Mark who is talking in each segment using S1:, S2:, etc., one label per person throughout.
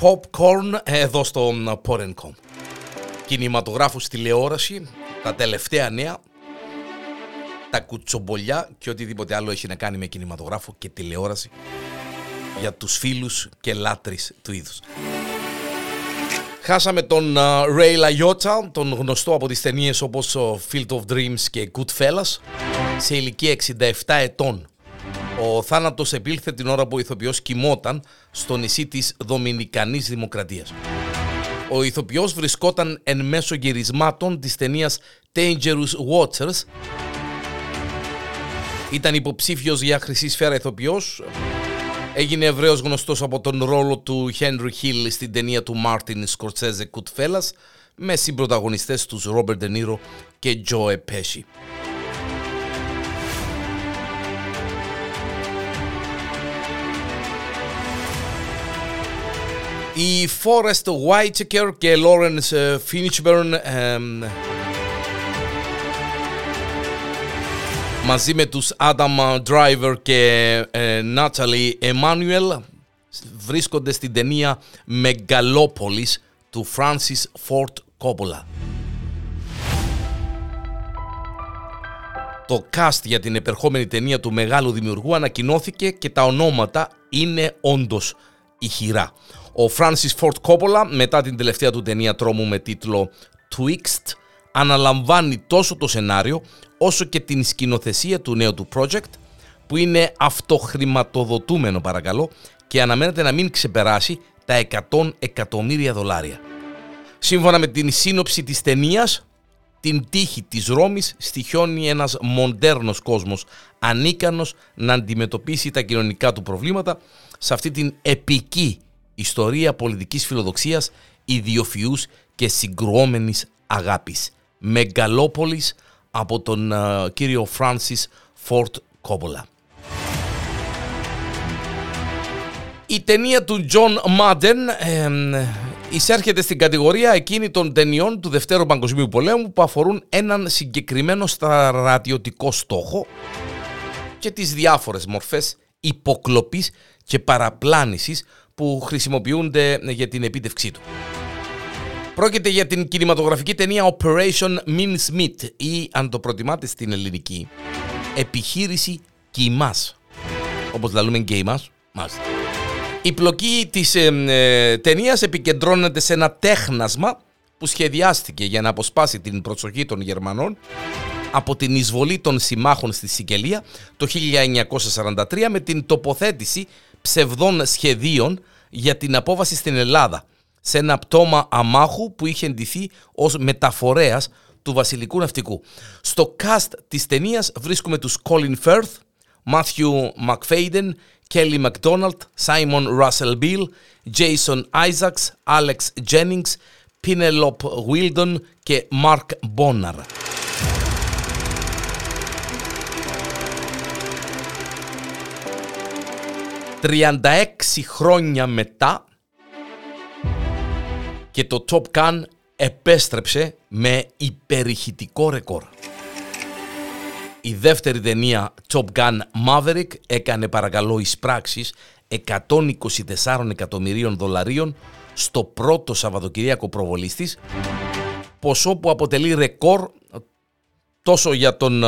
S1: Popcorn εδώ στο Porencom. Κινηματογράφους τηλεόραση, τα τελευταία νέα, τα κουτσομπολιά και οτιδήποτε άλλο έχει να κάνει με κινηματογράφο και τηλεόραση για τους φίλους και λάτρεις του είδους. Χάσαμε τον Ray Liotta, τον γνωστό από τις ταινίες όπως Field of Dreams και Goodfellas, σε ηλικία 67 ετών. Ο θάνατος επήλθε την ώρα που ο ηθοποιός κοιμόταν στο νησί της Δομινικανής Δημοκρατίας. Ο ηθοποιός βρισκόταν εν μέσω γυρισμάτων της ταινίας Dangerous Waters. Ήταν υποψήφιος για χρυσή σφαίρα ηθοποιός. Έγινε ευρέως γνωστός από τον ρόλο του Henry Hill στην ταινία του Martin Scorsese Goodfellas με συμπροταγωνιστές τους Robert De Niro και Joe Pesci. Οι Forrest Whitaker και Lawrence ε, Fishburne μαζί με τους Adam Driver και ε, Natalie Emanuel βρίσκονται στην ταινία Megalopolis του Francis Ford Coppola. Το cast για την επερχόμενη ταινία του μεγάλου δημιουργού ανακοινώθηκε και τα ονόματα είναι όντως ηχηρά. Ο Francis Ford Coppola μετά την τελευταία του ταινία τρόμου με τίτλο Twixt αναλαμβάνει τόσο το σενάριο όσο και την σκηνοθεσία του νέου του project που είναι αυτοχρηματοδοτούμενο παρακαλώ και αναμένεται να μην ξεπεράσει τα 100 εκατομμύρια δολάρια. Σύμφωνα με την σύνοψη της ταινίας, την τύχη της Ρώμης στοιχιώνει ένας μοντέρνος κόσμος ανίκανος να αντιμετωπίσει τα κοινωνικά του προβλήματα σε αυτή την επική ιστορία πολιτικής φιλοδοξίας, ιδιοφυούς και συγκρουόμενης αγάπης. Μεγαλόπολης από τον ε, κύριο Φράνσις Φορντ Κόπολα. Η ταινία του Τζον Μάντεν εισέρχεται στην κατηγορία εκείνη των ταινιών του Δευτέρου Παγκοσμίου Πολέμου που αφορούν έναν συγκεκριμένο στρατιωτικό στόχο και τις διάφορες μορφές υποκλοπής και παραπλάνησης που χρησιμοποιούνται για την επίτευξή του. Πρόκειται για την κινηματογραφική ταινία Operation Mincemeat ή αν το προτιμάτε στην ελληνική επιχείρηση Κιμάς όπως λαλούμε Γκέιμας Η πλοκή της ε, ε, ταινίας επικεντρώνεται σε ένα τέχνασμα που σχεδιάστηκε για να αποσπάσει την προσοχή των Γερμανών από την εισβολή των συμμάχων στη Σικελία το 1943 με την τοποθέτηση ψευδών σχεδίων για την απόβαση στην Ελλάδα σε ένα πτώμα αμάχου που είχε εντυθεί ως μεταφορέας του βασιλικού ναυτικού. Στο cast της ταινίας βρίσκουμε τους Colin Firth, Matthew McFadden, Kelly MacDonald, Simon Russell Beale, Jason Isaacs, Alex Jennings, Penelope Wildon και Mark Bonnar. 36 χρόνια μετά και το Top Gun επέστρεψε με υπερηχητικό ρεκόρ. Η δεύτερη ταινία Top Gun Maverick έκανε παρακαλώ εισπράξεις 124 εκατομμυρίων δολαρίων στο πρώτο Σαββατοκυριακό προβολής της, ποσό που αποτελεί ρεκόρ τόσο για τον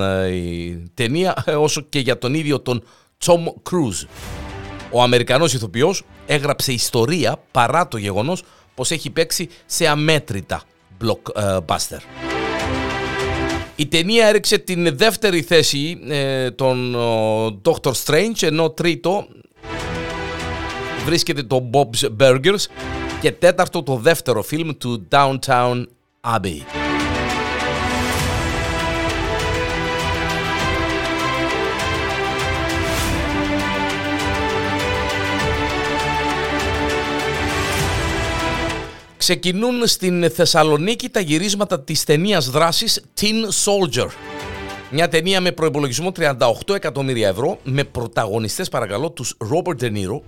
S1: ε, ταινία όσο και για τον ίδιο τον Tom Cruise. Ο Αμερικανός ηθοποιός έγραψε ιστορία παρά το γεγονός πως έχει παίξει σε αμέτρητα blockbuster. Η ταινία έριξε την δεύτερη θέση ε, των Doctor Strange ενώ τρίτο βρίσκεται το Bob's Burgers και τέταρτο το δεύτερο φιλμ του Downtown Abbey. Ξεκινούν στην Θεσσαλονίκη τα γυρίσματα της ταινίας δράσης Teen Soldier. Μια ταινία με προϋπολογισμό 38 εκατομμύρια ευρώ με πρωταγωνιστές παρακαλώ τους Robert De Niro,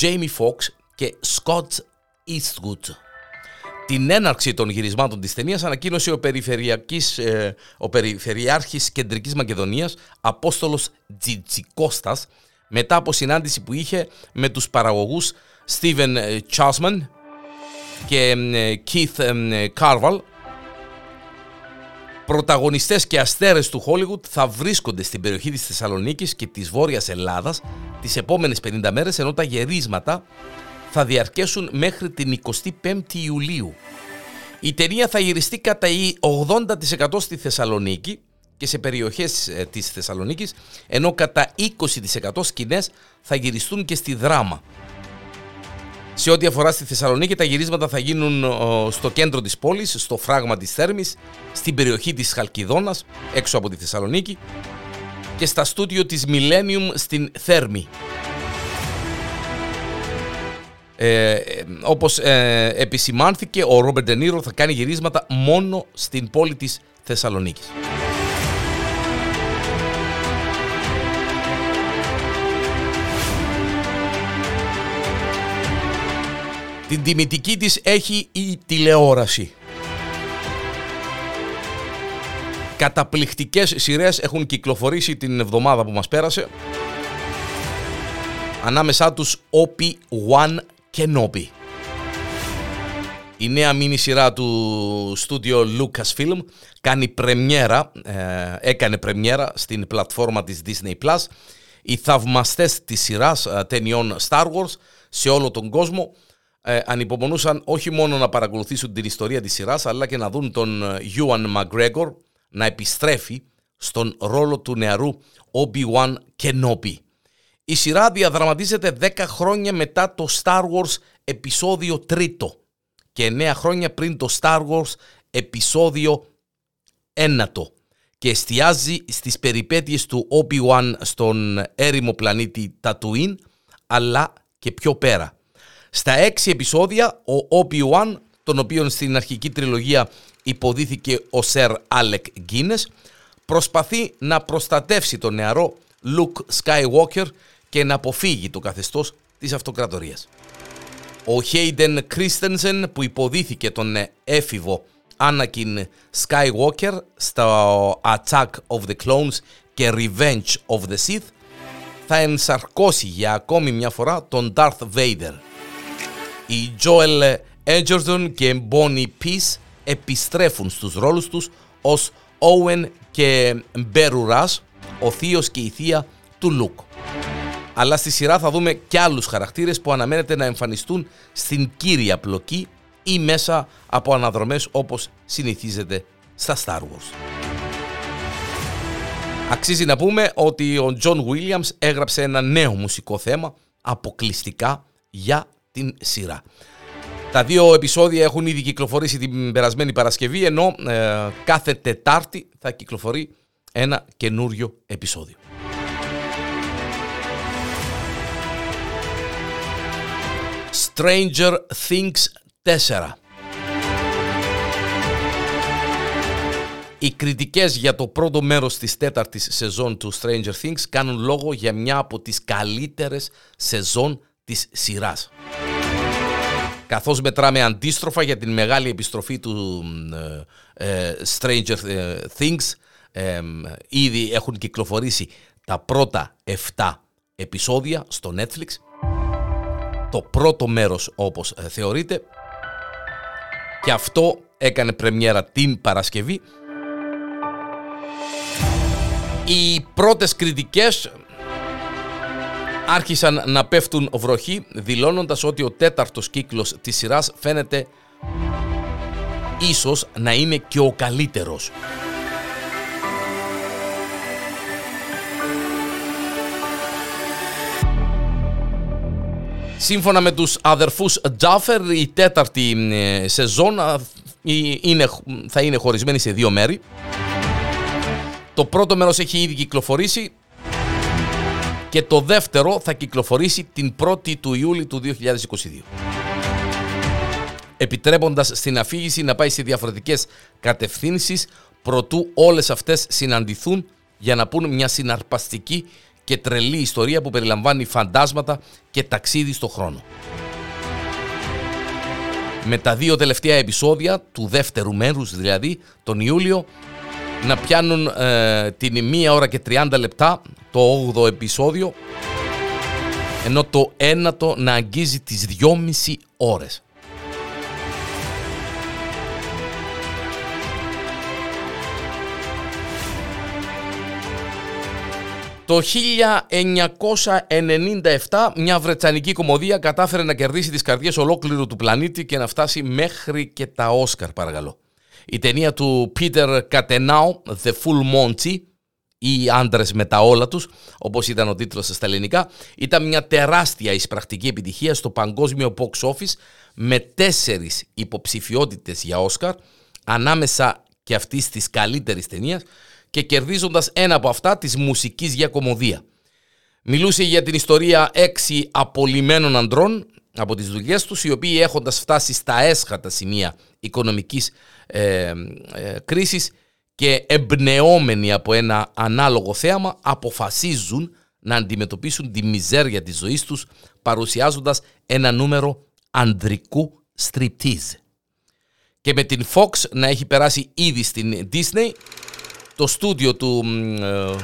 S1: Jamie Foxx και Scott Eastwood. Την έναρξη των γυρισμάτων της ταινίας ανακοίνωσε ο, περιφερειακής, ε, ο Περιφερειάρχης Κεντρικής Μακεδονίας Απόστολος Τζιτζικώστας μετά από συνάντηση που είχε με τους παραγωγούς Steven Chasman και Keith Carval πρωταγωνιστές και αστέρες του Hollywood θα βρίσκονται στην περιοχή της Θεσσαλονίκης και της Βόρειας Ελλάδας τις επόμενες 50 μέρες ενώ τα γερίσματα θα διαρκέσουν μέχρι την 25η Ιουλίου. Η ταινία θα γυριστεί κατά 80% στη Θεσσαλονίκη και σε περιοχές ε, της Θεσσαλονίκης ενώ κατά 20% σκηνές θα γυριστούν και στη Δράμα. Σε ό,τι αφορά στη Θεσσαλονίκη, τα γυρίσματα θα γίνουν στο κέντρο της πόλης, στο φράγμα της Θέρμης, στην περιοχή της Χαλκιδόνας, έξω από τη Θεσσαλονίκη και στα στούντιο της Millennium στην Θέρμη. Ε, όπως ε, επισημάνθηκε, ο Ρόμπερ Ντενίρο θα κάνει γυρίσματα μόνο στην πόλη της Θεσσαλονίκης. Την τιμητική της έχει η τηλεόραση. Καταπληκτικές σειρές έχουν κυκλοφορήσει την εβδομάδα που μας πέρασε. Ανάμεσά τους OP1 Kenobi. Η νέα μίνι σειρά του στούντιο Lucasfilm κάνει πρεμιέρα, ε, έκανε πρεμιέρα στην πλατφόρμα της Disney Plus. Οι θαυμαστές της σειράς ε, ταινιών Star Wars σε όλο τον κόσμο ε, ανυπομονούσαν όχι μόνο να παρακολουθήσουν την ιστορία της σειράς αλλά και να δουν τον Ewan McGregor να επιστρέφει στον ρόλο του νεαρού Obi-Wan Kenobi. Η σειρά διαδραματίζεται 10 χρόνια μετά το Star Wars επεισόδιο 3 και 9 χρόνια πριν το Star Wars επεισόδιο 1 και εστιάζει στις περιπέτειες του Obi-Wan στον έρημο πλανήτη Tatooine αλλά και πιο πέρα. Στα έξι επεισόδια, ο Obi-Wan, τον οποίο στην αρχική τριλογία υποδίθηκε ο Σερ Άλεκ Γκίνες, προσπαθεί να προστατεύσει τον νεαρό Luke Skywalker και να αποφύγει το καθεστώς της αυτοκρατορίας. Ο Hayden Christensen που υποδίθηκε τον έφηβο Anakin Skywalker στο Attack of the Clones και Revenge of the Sith θα ενσαρκώσει για ακόμη μια φορά τον Darth Vader. Οι Joel Edgerton και Bonnie Peace επιστρέφουν στους ρόλους τους ως Owen και Beru ο θείος και η θεία του Luke. Αλλά στη σειρά θα δούμε και άλλους χαρακτήρες που αναμένεται να εμφανιστούν στην κύρια πλοκή ή μέσα από αναδρομές όπως συνηθίζεται στα Star Wars. Αξίζει να πούμε ότι ο John Williams έγραψε ένα νέο μουσικό θέμα αποκλειστικά για την σειρά. Τα δύο επεισόδια έχουν ήδη κυκλοφορήσει την περασμένη Παρασκευή, ενώ ε, κάθε Τετάρτη θα κυκλοφορεί ένα καινούριο επεισόδιο. Stranger Things 4 Οι κριτικές για το πρώτο μέρος της τέταρτης σεζόν του Stranger Things κάνουν λόγο για μια από τις καλύτερες σεζόν της σειράς. Καθώς μετράμε αντίστροφα για την μεγάλη επιστροφή του ε, ε, Stranger ε, Things, ήδη έχουν κυκλοφορήσει τα πρώτα 7 επεισόδια στο Netflix. Το πρώτο μέρος όπως θεωρείται και αυτό έκανε πρεμιέρα την Παρασκευή. Οι πρώτες κριτικές άρχισαν να πέφτουν βροχή δηλώνοντας ότι ο τέταρτος κύκλος της σειράς φαίνεται ίσως να είναι και ο καλύτερος. Σύμφωνα με τους αδερφούς Τζάφερ, η τέταρτη ε, σεζόν είναι, θα είναι χωρισμένη σε δύο μέρη. Το πρώτο μέρος έχει ήδη κυκλοφορήσει, και το δεύτερο θα κυκλοφορήσει την 1η του Ιούλη του 2022 επιτρέποντας στην αφήγηση να πάει σε διαφορετικές κατευθύνσεις προτού όλες αυτές συναντηθούν για να πούν μια συναρπαστική και τρελή ιστορία που περιλαμβάνει φαντάσματα και ταξίδι στο χρόνο. Με τα δύο τελευταία επεισόδια του δεύτερου μέρους δηλαδή, τον Ιούλιο, να πιάνουν ε, την 1 ώρα και 30 λεπτά το 8ο επεισόδιο ενώ το ένατο να αγγίζει τις 2,5 ώρες. Το 1997 μια βρετσανική κομμωδία κατάφερε να κερδίσει τις καρδιές ολόκληρου του πλανήτη και να φτάσει μέχρι και τα Όσκαρ παρακαλώ. Η ταινία του Peter Κατενάου, The Full Monty, ή άντρες με τα όλα τους, όπως ήταν ο τίτλος στα ελληνικά, ήταν μια τεράστια εισπρακτική επιτυχία στο παγκόσμιο box office με τέσσερις υποψηφιότητες για Όσκαρ, ανάμεσα και αυτής της καλύτερης ταινίας, και κερδίζοντας ένα από αυτά της μουσικής για κομμωδία. Μιλούσε για την ιστορία έξι απολυμένων ανδρών από τις δουλειές τους, οι οποίοι έχοντας φτάσει στα έσχατα σημεία οικονομικής ε, ε, κρίσης και εμπνεόμενοι από ένα ανάλογο θέαμα αποφασίζουν να αντιμετωπίσουν τη μιζέρια της ζωής τους παρουσιάζοντας ένα νούμερο ανδρικού striptease. Και με την Fox να έχει περάσει ήδη στην Disney το στούντιο του ε,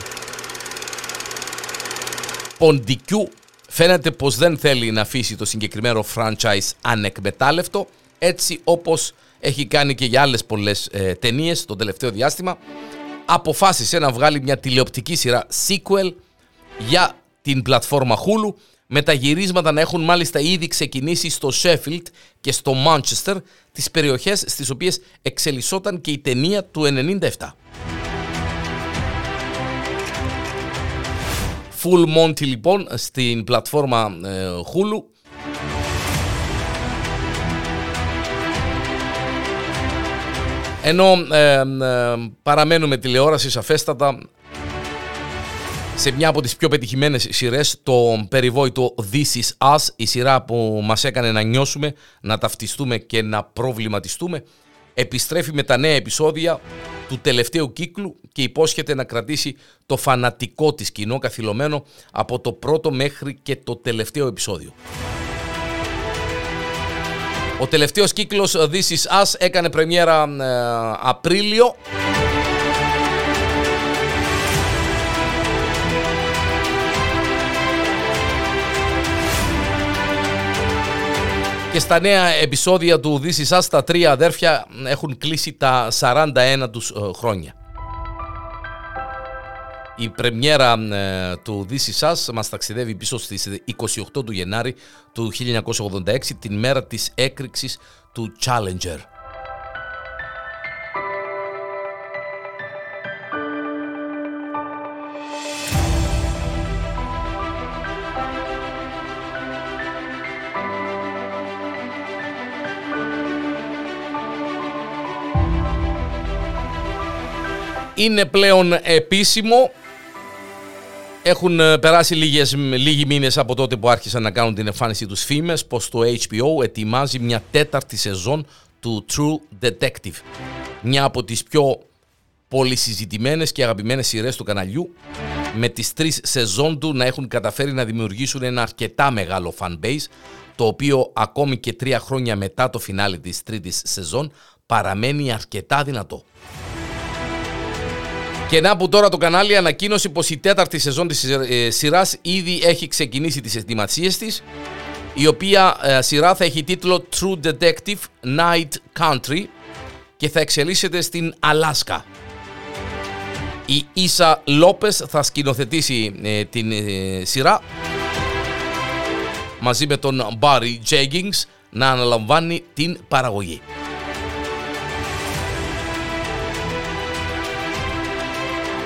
S1: Ποντικιού φαίνεται πως δεν θέλει να αφήσει το συγκεκριμένο franchise ανεκμετάλλευτο έτσι όπως έχει κάνει και για άλλες πολλές ε, ταινίες το τελευταίο διάστημα αποφάσισε να βγάλει μια τηλεοπτική σειρά sequel για την πλατφόρμα Hulu με τα γυρίσματα να έχουν μάλιστα ήδη ξεκινήσει στο Sheffield και στο Manchester τις περιοχές στις οποίες εξελισσόταν και η ταινία του 97. Full Monty λοιπόν στην πλατφόρμα ε, Hulu. Ενώ ε, ε, παραμένουμε τηλεόραση σαφέστατα σε μια από τις πιο πετυχημένες σειρές το περιβόητο This Is Us η σειρά που μας έκανε να νιώσουμε, να ταυτιστούμε και να προβληματιστούμε επιστρέφει με τα νέα επεισόδια του τελευταίου κύκλου και υπόσχεται να κρατήσει το φανατικό της κοινό καθυλωμένο από το πρώτο μέχρι και το τελευταίο επεισόδιο. Ο τελευταίος κύκλος This Is Us έκανε πρεμιέρα ε, Απρίλιο Και στα νέα επεισόδια του This Is Us, τα τρία αδέρφια έχουν κλείσει τα 41 τους ε, χρόνια. Η πρεμιέρα ε, του This Is Us μας ταξιδεύει πίσω στις 28 του Γενάρη του 1986, την μέρα της έκρηξης του Challenger. είναι πλέον επίσημο. Έχουν ε, περάσει λίγες, λίγοι μήνες από τότε που άρχισαν να κάνουν την εμφάνιση τους φήμες πως το HBO ετοιμάζει μια τέταρτη σεζόν του True Detective. Μια από τις πιο πολυσυζητημένες και αγαπημένες σειρές του καναλιού με τις τρεις σεζόν του να έχουν καταφέρει να δημιουργήσουν ένα αρκετά μεγάλο fan base το οποίο ακόμη και τρία χρόνια μετά το φινάλι της τρίτης σεζόν παραμένει αρκετά δυνατό. Και να που τώρα το κανάλι ανακοίνωσε πως η τέταρτη σεζόν της ε, σειράς ήδη έχει ξεκινήσει τις ετοιμασίες της η οποία ε, σειρά θα έχει τίτλο True Detective Night Country και θα εξελίσσεται στην Αλάσκα. Η Ίσα Λόπες θα σκηνοθετήσει ε, την σειρά μαζί με τον Barry Jeggings να αναλαμβάνει την παραγωγή.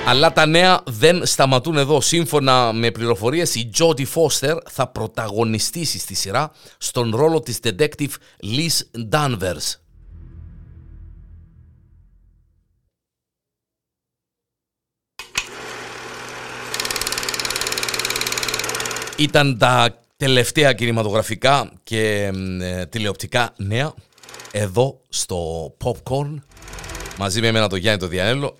S1: Αλλά τα νέα δεν σταματούν εδώ. Σύμφωνα με πληροφορίες, η Jodie Foster θα πρωταγωνιστήσει στη σειρά στον ρόλο της detective Liz Danvers. Ήταν τα τελευταία κινηματογραφικά και ε, τηλεοπτικά νέα εδώ στο Popcorn μαζί με εμένα το Γιάννη το Διανέλο